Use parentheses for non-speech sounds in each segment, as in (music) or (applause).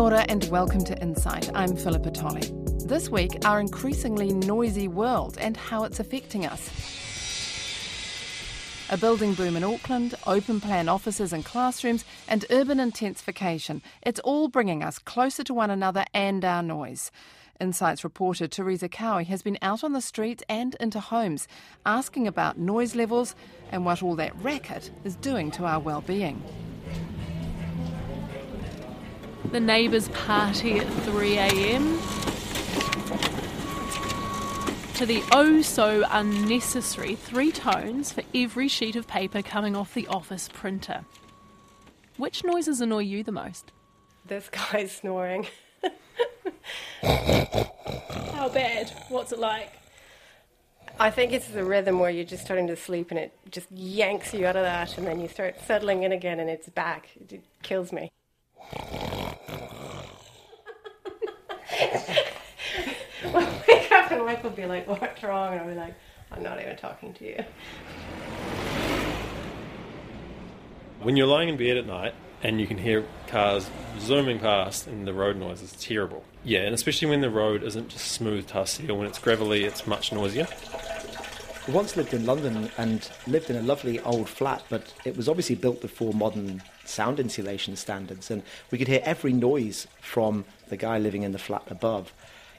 Ora and welcome to Insight. I'm Philippa Tolley. This week, our increasingly noisy world and how it's affecting us. A building boom in Auckland, open plan offices and classrooms, and urban intensification. It's all bringing us closer to one another and our noise. Insights reporter Teresa Cowie has been out on the streets and into homes, asking about noise levels and what all that racket is doing to our well-being. The neighbours party at 3am. To the oh so unnecessary three tones for every sheet of paper coming off the office printer. Which noises annoy you the most? This guy's snoring. (laughs) How bad? What's it like? I think it's the rhythm where you're just starting to sleep and it just yanks you out of that, and then you start settling in again and it's back. It kills me. I'll wake up (laughs) and Mike would be like, What's wrong? And I'd be like, I'm not even talking to you. When you're lying in bed at night and you can hear cars zooming past and the road noise is terrible. Yeah, and especially when the road isn't just smooth tar seal, when it's gravelly, it's much noisier. I once lived in London and lived in a lovely old flat, but it was obviously built before modern sound insulation standards, and we could hear every noise from the guy living in the flat above.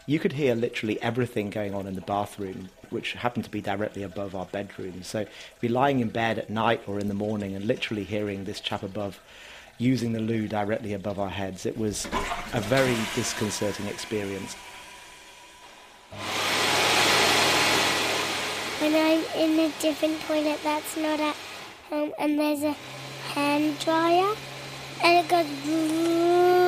You could hear literally everything going on in the bathroom, which happened to be directly above our bedroom. So, be lying in bed at night or in the morning and literally hearing this chap above using the loo directly above our heads, it was a very disconcerting experience. when I'm in a different toilet that's not at home um, and there's a hand dryer and it goes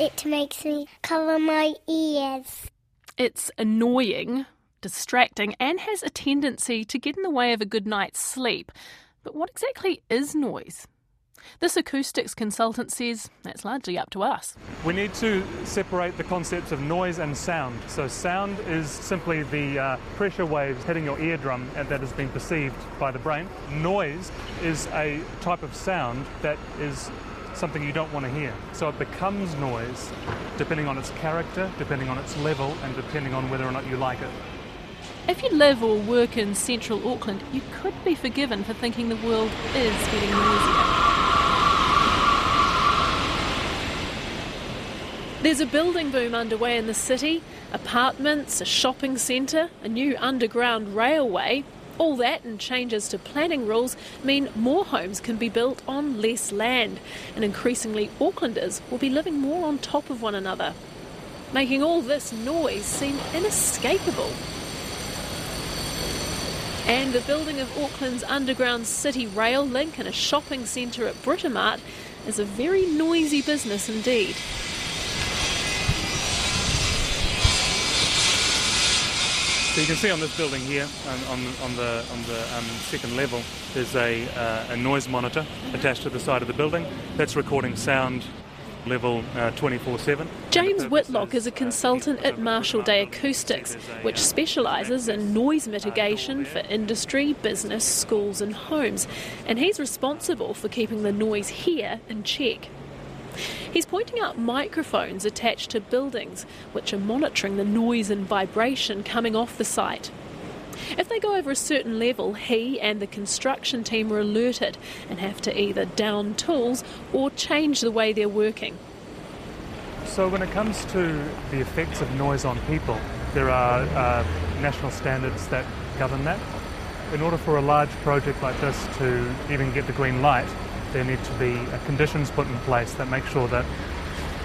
it makes me cover my ears. It's annoying, distracting, and has a tendency to get in the way of a good night's sleep. But what exactly is noise? This acoustics consultant says that's largely up to us. We need to separate the concepts of noise and sound. So, sound is simply the uh, pressure waves hitting your eardrum and that has been perceived by the brain. Noise is a type of sound that is something you don't want to hear. So it becomes noise depending on its character, depending on its level, and depending on whether or not you like it. If you live or work in central Auckland, you could be forgiven for thinking the world is getting noisier. There's a building boom underway in the city apartments, a shopping centre, a new underground railway. All that and changes to planning rules mean more homes can be built on less land, and increasingly Aucklanders will be living more on top of one another, making all this noise seem inescapable. And the building of Auckland's underground city rail link and a shopping centre at Britomart is a very noisy business indeed. So you can see on this building here, on, on, on the, on the um, second level, there's a, uh, a noise monitor attached to the side of the building that's recording sound level 24 uh, 7. James Whitlock is a consultant at Marshall Day Acoustics, which specialises in noise mitigation for industry, business, schools, and homes. And he's responsible for keeping the noise here in check. He's pointing out microphones attached to buildings which are monitoring the noise and vibration coming off the site. If they go over a certain level, he and the construction team are alerted and have to either down tools or change the way they're working. So, when it comes to the effects of noise on people, there are uh, national standards that govern that. In order for a large project like this to even get the green light, there need to be conditions put in place that make sure that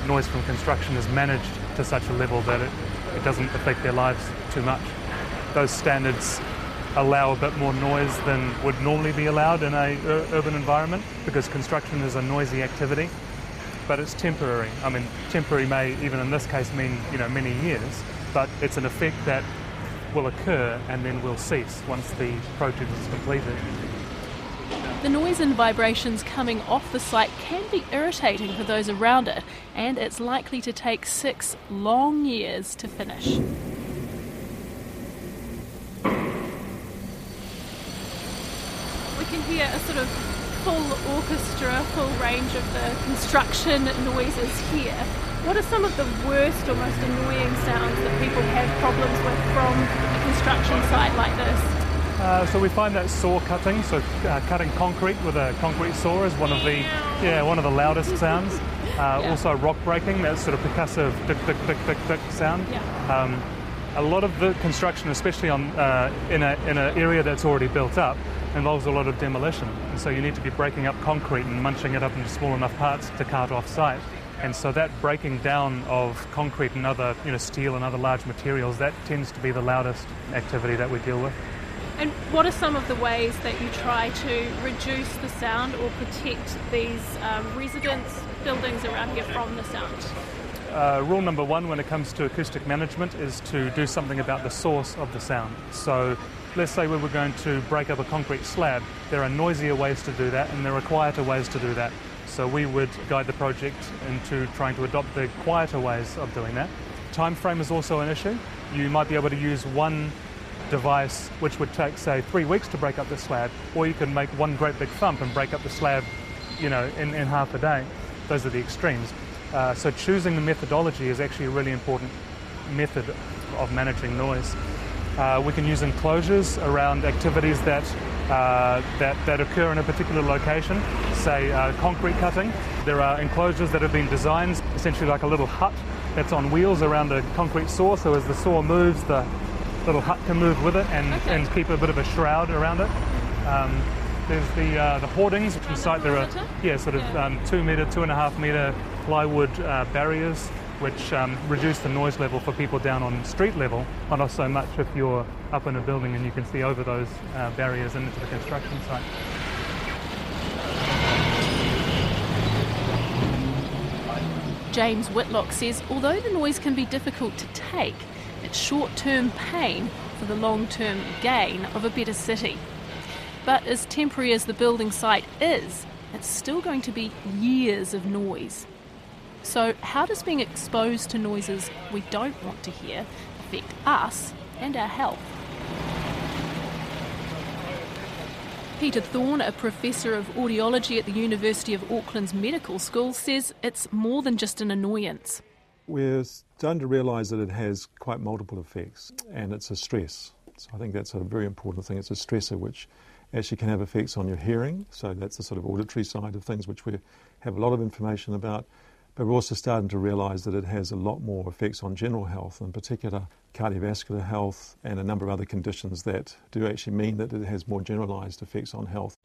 noise from construction is managed to such a level that it, it doesn't affect their lives too much. Those standards allow a bit more noise than would normally be allowed in a ur- urban environment because construction is a noisy activity but it's temporary i mean temporary may even in this case mean you know many years but it's an effect that will occur and then will cease once the project is completed the noise and vibrations coming off the site can be irritating for those around it, and it's likely to take six long years to finish. We can hear a sort of full orchestra, full range of the construction noises here. What are some of the worst or most annoying sounds that people have problems with from a construction site like this? Uh, so we find that saw cutting, so uh, cutting concrete with a concrete saw is one of the yeah one of the loudest sounds. Uh, Yeah. Also rock breaking, that sort of percussive tick tick tick tick tick sound. Yeah. Um, a lot of the construction, especially on uh, in a in an area that's already built up, involves a lot of demolition, and so you need to be breaking up concrete and munching it up into small enough parts to cart off site. And so that breaking down of concrete and other, you know, steel and other large materials, that tends to be the loudest activity that we deal with. And what are some of the ways that you try to reduce the sound or protect these um, residents, buildings around here from the sound? Uh, rule number one when it comes to acoustic management is to do something about the source of the sound. So let's say we were going to break up a concrete slab. There are noisier ways to do that and there are quieter ways to do that. So we would guide the project into trying to adopt the quieter ways of doing that. Time frame is also an issue. You might be able to use one device which would take say three weeks to break up the slab or you can make one great big thump and break up the slab you know in, in half a day. Those are the extremes. Uh, so choosing the methodology is actually a really important method of managing noise. Uh, we can use enclosures around activities that uh, that, that occur in a particular location, say uh, concrete cutting. There are enclosures that have been designed essentially like a little hut that's on wheels around a concrete saw, so as the saw moves, the little hut can move with it and, Okay. and keep a bit of a shroud around it. Um, there's the uh, the hoardings, which on site there are yeah sort of Yeah. um, two meter, two and a half meter plywood uh, barriers, which um, reduce the noise level for people down on street level, but not so much if you're up in a building and you can see over those uh, barriers and into the construction site. James Whitlock says although the noise can be difficult to take, short term pain for the long term gain of a better city. But as temporary as the building site is, it's still going to be years of noise. So, how does being exposed to noises we don't want to hear affect us and our health? Peter Thorne, a professor of audiology at the University of Auckland's Medical School, says it's more than just an annoyance. We're starting to realise that it has quite multiple effects and it's a stress. So I think that's a very important thing. It's a stressor which actually can have effects on your hearing. So that's the sort of auditory side of things which we have a lot of information about. But we're also starting to realise that it has a lot more effects on general health, in particular cardiovascular health and a number of other conditions that do actually mean that it has more generalised effects on health.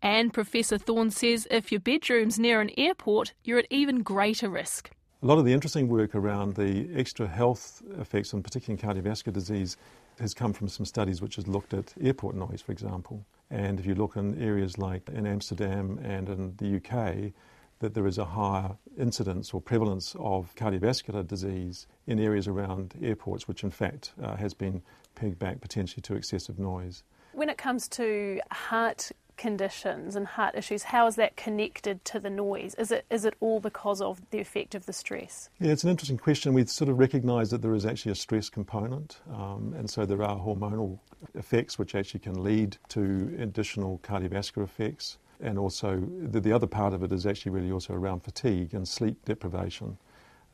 And Professor Thorne says if your bedroom's near an airport, you're at even greater risk. A lot of the interesting work around the extra health effects, and particularly in cardiovascular disease, has come from some studies which has looked at airport noise, for example. And if you look in areas like in Amsterdam and in the UK, that there is a higher incidence or prevalence of cardiovascular disease in areas around airports, which in fact uh, has been pegged back potentially to excessive noise. When it comes to heart conditions and heart issues, how is that connected to the noise? Is it is it all because of the effect of the stress? Yeah, it's an interesting question. We sort of recognise that there is actually a stress component, um, and so there are hormonal effects which actually can lead to additional cardiovascular effects. And also, the, the other part of it is actually really also around fatigue and sleep deprivation.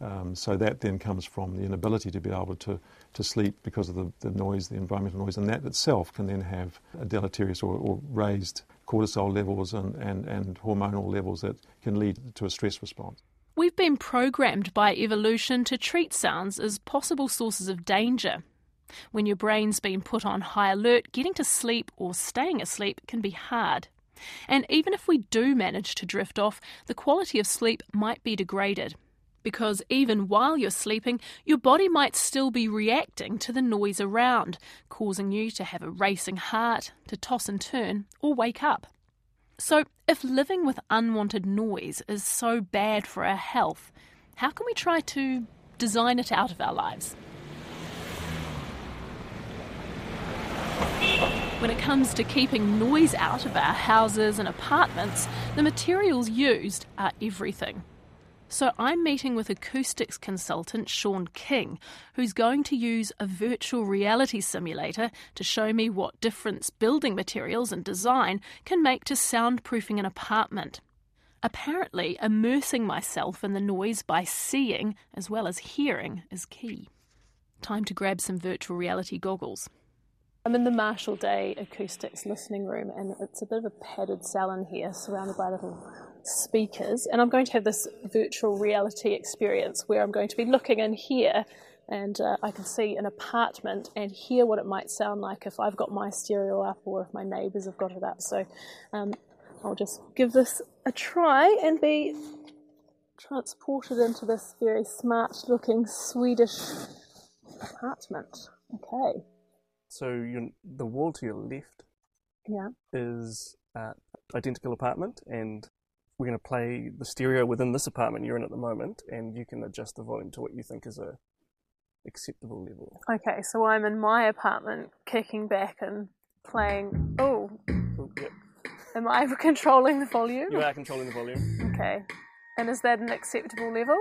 Um, so that then comes from the inability to be able to, to sleep because of the, the noise, the environmental noise, and that itself can then have a deleterious or, or raised cortisol levels and, and, and hormonal levels that can lead to a stress response. We've been programmed by evolution to treat sounds as possible sources of danger. When your brain's been put on high alert, getting to sleep or staying asleep can be hard. And even if we do manage to drift off, the quality of sleep might be degraded. Because even while you're sleeping, your body might still be reacting to the noise around, causing you to have a racing heart, to toss and turn, or wake up. So, if living with unwanted noise is so bad for our health, how can we try to design it out of our lives? When it comes to keeping noise out of our houses and apartments, the materials used are everything. So I'm meeting with acoustics consultant Sean King, who's going to use a virtual reality simulator to show me what difference building materials and design can make to soundproofing an apartment. Apparently, immersing myself in the noise by seeing as well as hearing is key. Time to grab some virtual reality goggles. I'm in the Marshall Day Acoustics listening room, and it's a bit of a padded in here, surrounded by little speakers. And I'm going to have this virtual reality experience where I'm going to be looking in here, and uh, I can see an apartment and hear what it might sound like if I've got my stereo up or if my neighbours have got it up. So um, I'll just give this a try and be transported into this very smart-looking Swedish apartment. Okay. So you the wall to your left Yeah. is uh, identical apartment, and we're going to play the stereo within this apartment you're in at the moment, and you can adjust the volume to what you think is a acceptable level. Okay, so I'm in my apartment, kicking back and playing. Oh, Cool, yep. am I (laughs) controlling the volume? You are controlling the volume. Okay. And is that an acceptable level?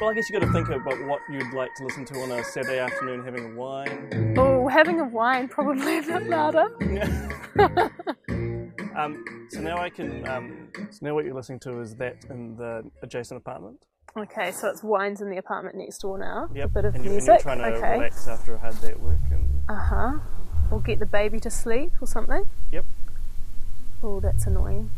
Well, I guess you've got to think about what you'd like to listen to on a Saturday afternoon, having a wine. Oh, having a wine probably a bit louder. (laughs) (laughs) Um, so now I can. Um, so now what you're listening to is that in the adjacent apartment. Okay, so it's wines in the apartment next door now. Yep. A bit of and, you, and music. you're trying to okay. relax after a hard day at work. And Uh huh. Or get the baby to sleep or something. Yep. Oh, that's annoying.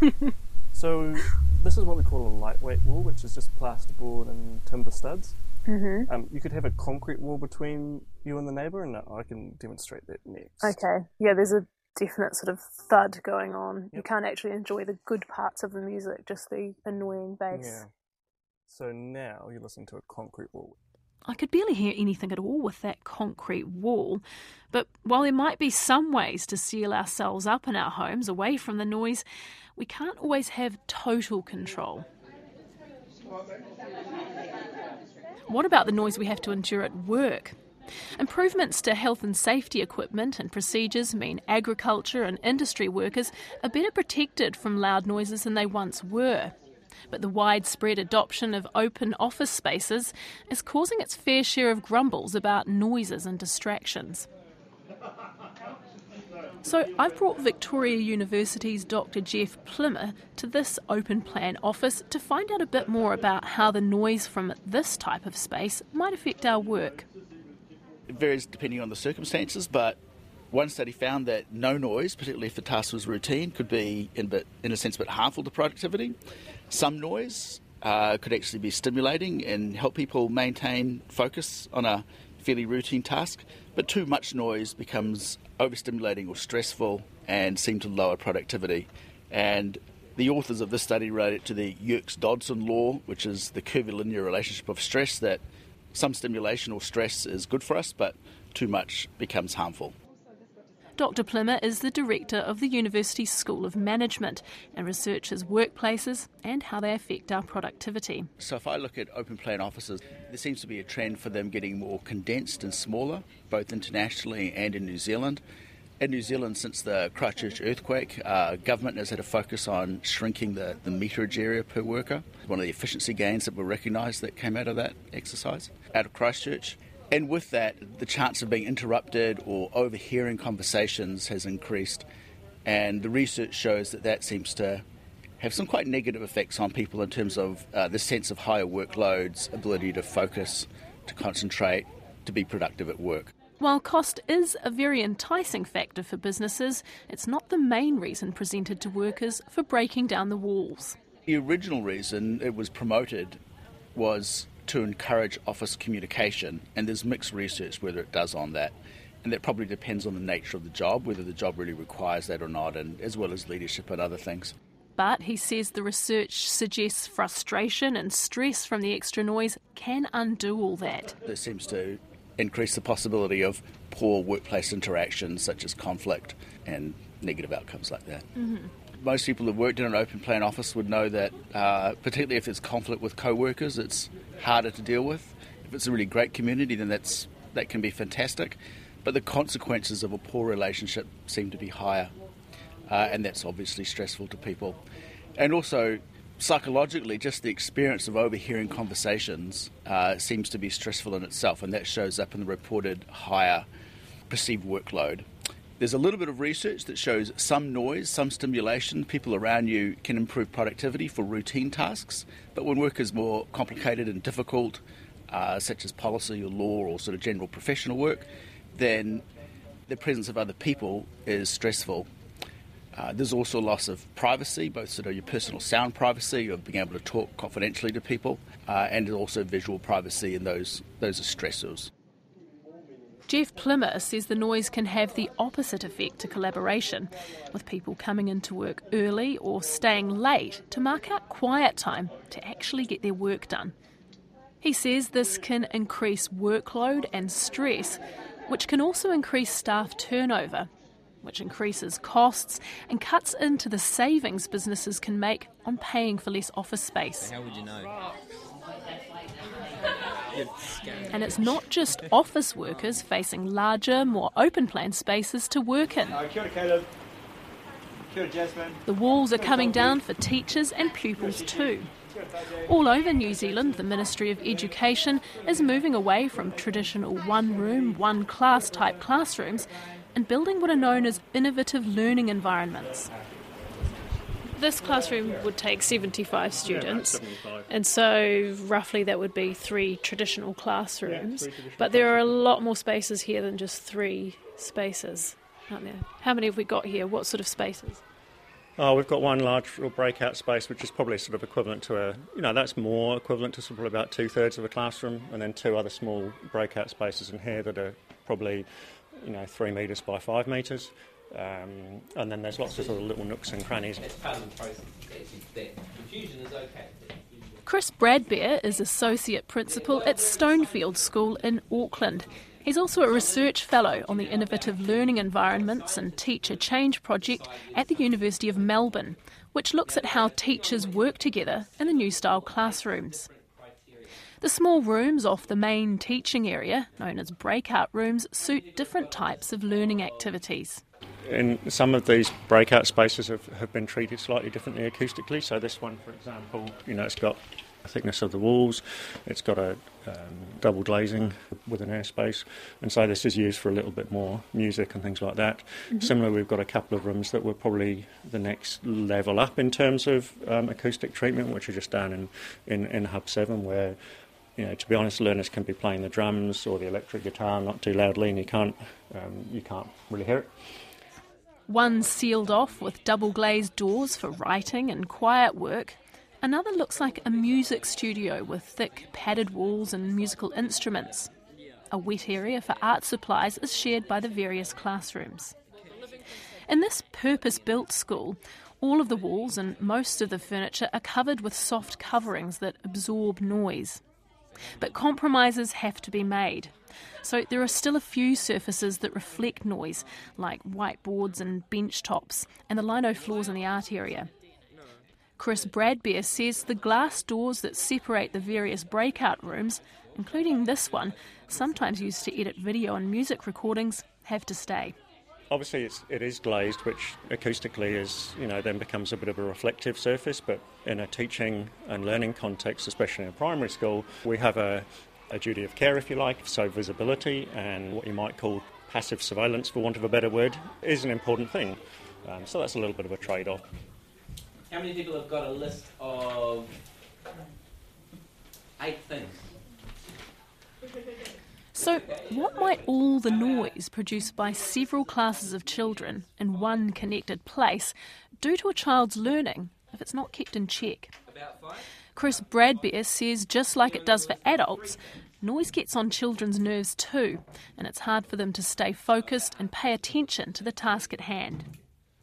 (laughs) so this is what we call a lightweight wall, which is just plasterboard and timber studs. Mm-hmm. Um, you could have a concrete wall between you and the neighbour, and I can demonstrate that next. Okay. Yeah, there's a definite sort of thud going on. You can't actually enjoy the good parts of the music, just the annoying bass. Yeah. So now you're listening to a concrete wall. I could barely hear anything at all with that concrete wall. But while there might be some ways to seal ourselves up in our homes away from the noise, we can't always have total control. What about the noise we have to endure at work? Improvements to health and safety equipment and procedures mean agriculture and industry workers are better protected from loud noises than they once were. But the widespread adoption of open office spaces is causing its fair share of grumbles about noises and distractions. So I've brought Victoria University's Dr. Jeff Plimmer to this open plan office to find out a bit more about how the noise from this type of space might affect our work. It varies depending on the circumstances, but one study found that no noise, particularly if the task was routine, could be, in, bit, in a sense, a bit harmful to productivity. Some noise uh, could actually be stimulating and help people maintain focus on a fairly routine task, but too much noise becomes overstimulating or stressful and seem to lower productivity. And the authors of this study relate it to the Yerkes Dodson law, which is the curvilinear relationship of stress that some stimulation or stress is good for us, but too much becomes harmful. Dr. Plimmer is the director of the University's School of Management and researches workplaces and how they affect our productivity. So, if I look at open plan offices, there seems to be a trend for them getting more condensed and smaller, both internationally and in New Zealand. In New Zealand, since the Christchurch earthquake, uh, government has had a focus on shrinking the, the meterage area per worker. One of the efficiency gains that were recognised that came out of that exercise out of Christchurch. And with that, the chance of being interrupted or overhearing conversations has increased. And the research shows that that seems to have some quite negative effects on people in terms of uh, the sense of higher workloads, ability to focus, to concentrate, to be productive at work. While cost is a very enticing factor for businesses, it's not the main reason presented to workers for breaking down the walls. The original reason it was promoted was to encourage office communication, and there's mixed research whether it does on that. And that probably depends on the nature of the job, whether the job really requires that or not, and as well as leadership and other things. But he says the research suggests frustration and stress from the extra noise can undo all that. This seems to increase the possibility of poor workplace interactions, such as conflict and negative outcomes like that. Mm-hmm. Most people who've worked in an open plan office would know that, uh, particularly if there's conflict with co-workers, it's harder to deal with. If it's a really great community, then that's that can be fantastic. But the consequences of a poor relationship seem to be higher, uh, and that's obviously stressful to people. And also, psychologically, just the experience of overhearing conversations uh, seems to be stressful in itself, and that shows up in the reported higher perceived workload. There's a little bit of research that shows some noise, some stimulation, people around you can improve productivity for routine tasks, but when work is more complicated and difficult, uh, such as policy or law or sort of general professional work, then the presence of other people is stressful uh, there's also loss of privacy, both sort of your personal sound privacy of being able to talk confidentially to people, uh, and also visual privacy, and those those are stressors. Jeff Plimmer says the noise can have the opposite effect to collaboration, with people coming into work early or staying late to mark out quiet time to actually get their work done. He says this can increase workload and stress, which can also increase staff turnover which increases costs and cuts into the savings businesses can make on paying for less office space. How would you know? And it's not just office workers facing larger, more open plan spaces to work in. The walls are coming down for teachers and pupils too. All over New Zealand, the Ministry of Education is moving away from traditional one room, one class type classrooms and building what are known as innovative learning environments. This classroom would take 75 students, and so roughly that would be three traditional classrooms. But there are a lot more spaces here than just three spaces, aren't there? How many have we got here? What sort of spaces? Oh, we've got one large breakout space, which is probably sort of equivalent to a, you know, that's more equivalent to sort of about two thirds of a classroom, and then two other small breakout spaces in here that are probably you know, three metres by five metres. Um, and then there's lots of sort of little nooks and crannies. Chris Bradbeer is Associate Principal at Stonefield School in Auckland. He's also a research fellow on the Innovative Learning Environments and Teacher Change project at the University of Melbourne, which looks at how teachers work together in the new style classrooms. The small rooms off the main teaching area, known as breakout rooms, suit different types of learning activities. And some of these breakout spaces have, have been treated slightly differently acoustically. So this one, for example, you know, it's got a thickness of the walls, it's got a um, double glazing with an airspace, and so this is used for a little bit more music and things like that. Mm-hmm. Similarly, we've got a couple of rooms that were probably the next level up in terms of um, acoustic treatment, which are just down in, in, in Hub 7, where you know, to be honest, learners can be playing the drums or the electric guitar not too loudly, and you can't um, you can't really hear it. One sealed off with double glazed doors for writing and quiet work. Another looks like a music studio with thick padded walls and musical instruments. A wet area for art supplies is shared by the various classrooms. In this purpose built school, all of the walls and most of the furniture are covered with soft coverings that absorb noise. But compromises have to be made. So there are still a few surfaces that reflect noise, like whiteboards and bench tops, and the lino floors in the art area. Chris Bradbeer says the glass doors that separate the various breakout rooms, including this one, sometimes used to edit video and music recordings, have to stay obviously it's, it is glazed, which acoustically is, you know, then becomes a bit of a reflective surface. But in a teaching and learning context, especially in a primary school, we have a, a duty of care, if you like. So visibility and what you might call passive surveillance, for want of a better word, is an important thing. Um, so that's a little bit of a trade-off. How many people have got a list of eight things? (laughs) So, what might all the noise produced by several classes of children in one connected place do to a child's learning if it's not kept in check? Chris Bradbeer says just like it does for adults, noise gets on children's nerves too, and it's hard for them to stay focused and pay attention to the task at hand.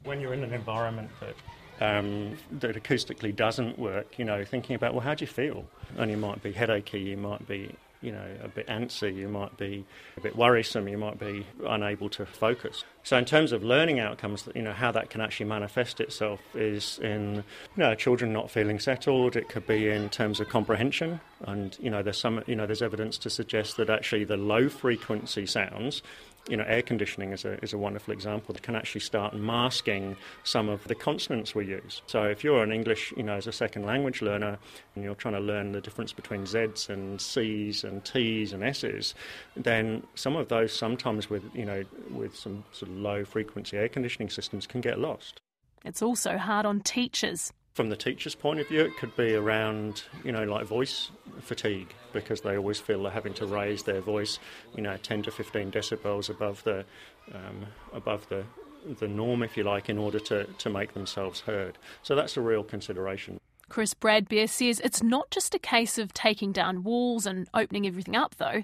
When you're in an environment that um, that acoustically doesn't work, you know, thinking about, well, how do you feel? And you might be headachy, you might be you know, a bit antsy, you might be a bit worrisome, you might be unable to focus. So, in terms of learning outcomes, you know, how that can actually manifest itself is in, you know, children not feeling settled. It could be in terms of comprehension, and you know, there's some, you know, there's evidence to suggest that actually the low frequency sounds you know, air conditioning is a, is a wonderful example that can actually start masking some of the consonants we use. So if you're an English, you know, as a second language learner, and you're trying to learn the difference between Z's and C's and T's and S's, then some of those sometimes with, you know, with some sort of low frequency air conditioning systems can get lost. It's also hard on teachers. From the teacher's point of view, it could be around, you know, like voice fatigue because they always feel they're having to raise their voice, you know, 10 to 15 decibels above the um, above the the norm, if you like, in order to, to make themselves heard. So that's a real consideration. Chris Bradbeer says it's not just a case of taking down walls and opening everything up, though.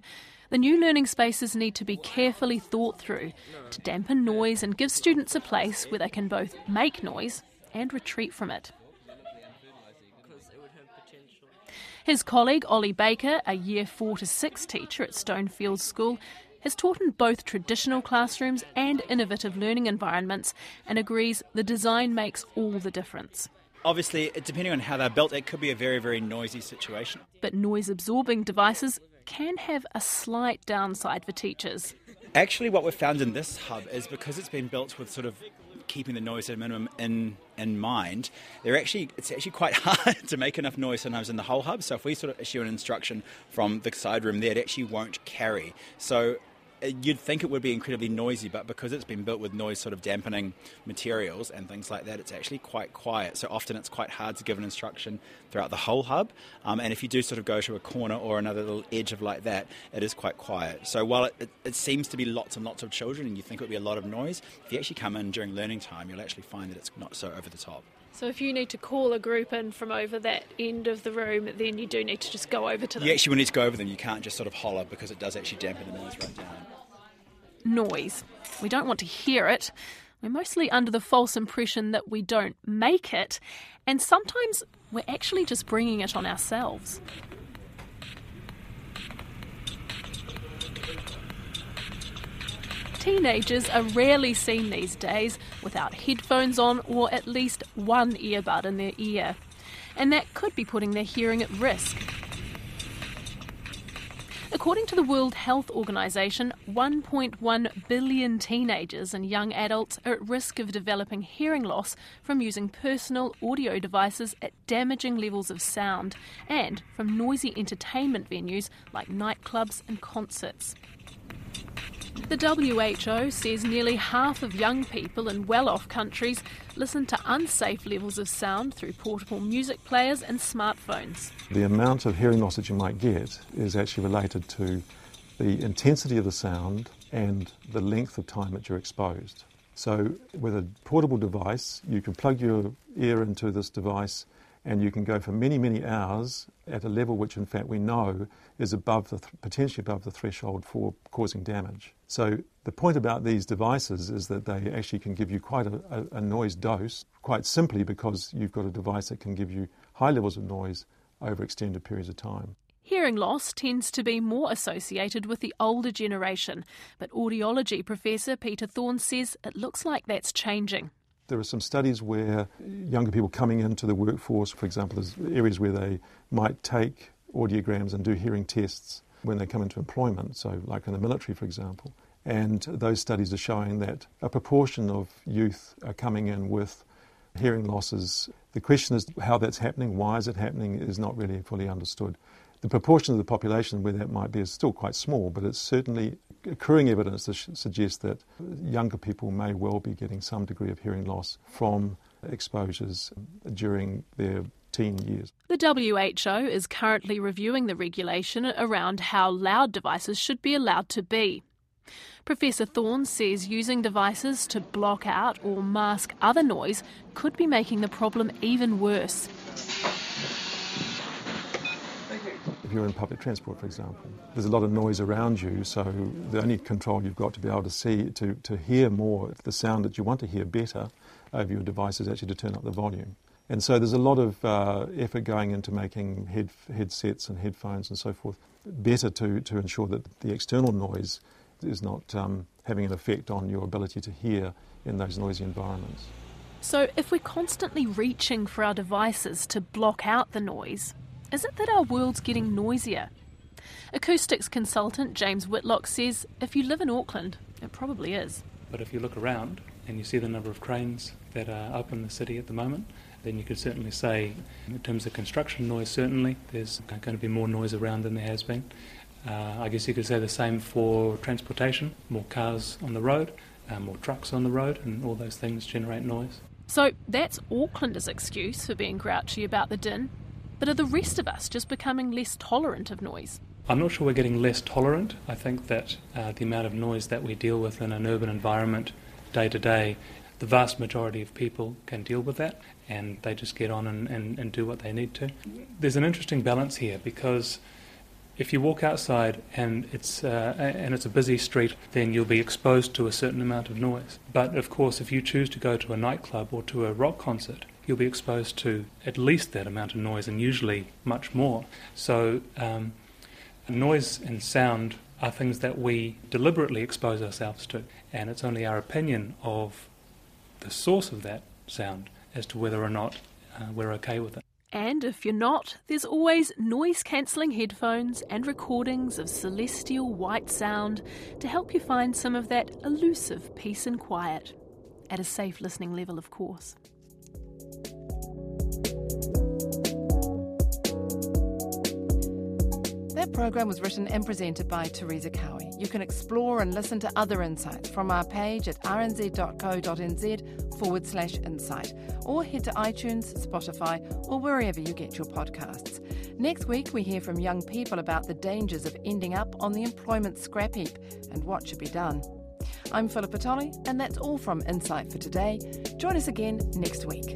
The new learning spaces need to be carefully thought through to dampen noise and give students a place where they can both make noise and retreat from it. His colleague Ollie Baker, a year 4 to 6 teacher at Stonefield School, has taught in both traditional classrooms and innovative learning environments and agrees the design makes all the difference. Obviously, depending on how they're built, it could be a very, very noisy situation. But noise absorbing devices can have a slight downside for teachers. Actually, what we've found in this hub is because it's been built with sort of keeping the noise at a minimum in in mind, they're actually it's actually quite (laughs) hard to make enough noise sometimes in the whole hub. So if we sort of issue an instruction from the side room there, it actually won't carry. So you'd think it would be incredibly noisy, but because it's been built with noise sort of dampening materials and things like that, it's actually quite quiet. So often it's quite hard to give an instruction throughout the whole hub. Um, and if you do sort of go to a corner or another little edge of like that, it is quite quiet. So while it, it, it seems to be lots and lots of children and you think it would be a lot of noise, if you actually come in during learning time, you'll actually find that it's not so over the top. So if you need to call a group in from over that end of the room, then you do need to just go over to them. You actually will need to go over them. You can't just sort of holler because it does actually dampen the noise right down. Noise. We don't want to hear it. We're mostly under the false impression that we don't make it, and sometimes we're actually just bringing it on ourselves. Teenagers are rarely seen these days without headphones on or at least one earbud in their ear. And that could be putting their hearing at risk. According to the World Health Organization, 1.1 billion teenagers and young adults are at risk of developing hearing loss from using personal audio devices at damaging levels of sound and from noisy entertainment venues like nightclubs and concerts. The WHO says nearly half of young people in well off countries listen to unsafe levels of sound through portable music players and smartphones. The amount of hearing loss that you might get is actually related to the intensity of the sound and the length of time that you're exposed. So, with a portable device, you can plug your ear into this device and you can go for many, many hours at a level which, in fact, we know is above the th- potentially above the threshold for causing damage. So the point about these devices is that they actually can give you quite a, a, a noise dose, quite simply because you've got a device that can give you high levels of noise over extended periods of time. Hearing loss tends to be more associated with the older generation, but audiology professor Peter Thorne says it looks like that's changing. There are some studies where younger people coming into the workforce, for example, there's areas where they might take audiograms and do hearing tests when they come into employment, so like in the military, for example. And those studies are showing that a proportion of youth are coming in with hearing losses. The question is how that's happening, why is it happening, is not really fully understood. The proportion of the population where that might be is still quite small, but it's certainly accruing evidence suggests that younger people may well be getting some degree of hearing loss from exposures during their teen years. The WHO is currently reviewing the regulation around how loud devices should be allowed to be. Professor Thorne says using devices to block out or mask other noise could be making the problem even worse. If you're in public transport, for example, there's a lot of noise around you, so the only control you've got to be able to see, to, to hear more, the sound that you want to hear better over your device is actually to turn up the volume. And so there's a lot of uh, effort going into making head, headsets and headphones and so forth better to, to ensure that the external noise is not um, having an effect on your ability to hear in those noisy environments. So, if we're constantly reaching for our devices to block out the noise, is it that our world's getting noisier? Acoustics consultant James Whitlock says if you live in Auckland, It probably is. But if you look around and you see the number of cranes that are up in the city at the moment, then you could certainly say, in terms of construction noise, certainly there's going to be more noise around than there has been. Uh, I guess you could say the same for transportation more cars on the road, uh, more trucks on the road, and all those things generate noise. So that's Aucklanders' excuse for being grouchy about the din. But are the rest of us just becoming less tolerant of noise? I'm not sure we're getting less tolerant. I think that uh, the amount of noise that we deal with in an urban environment day to day, the vast majority of people can deal with that and they just get on and, and, and do what they need to. There's an interesting balance here because if you walk outside and it's uh, and it's a busy street, then you'll be exposed to a certain amount of noise. But of course, if you choose to go to a nightclub or to a rock concert, you'll be exposed to at least that amount of noise, and usually much more. So, um, noise and sound are things that we deliberately expose ourselves to, and it's only our opinion of the source of that sound as to whether or not uh, we're okay with it. And if you're not, there's always noise cancelling headphones and recordings of celestial white sound to help you find some of that elusive peace and quiet. At a safe listening level, of course. Program was written and presented by Teresa Cowie. You can explore and listen to other insights from our page at rnz.co.nz forward slash insight, or head to iTunes, Spotify, or wherever you get your podcasts. Next week, we hear from young people about the dangers of ending up on the employment scrap heap and what should be done. I'm Philippa Tolley, and that's all from Insight for today. Join us again next week.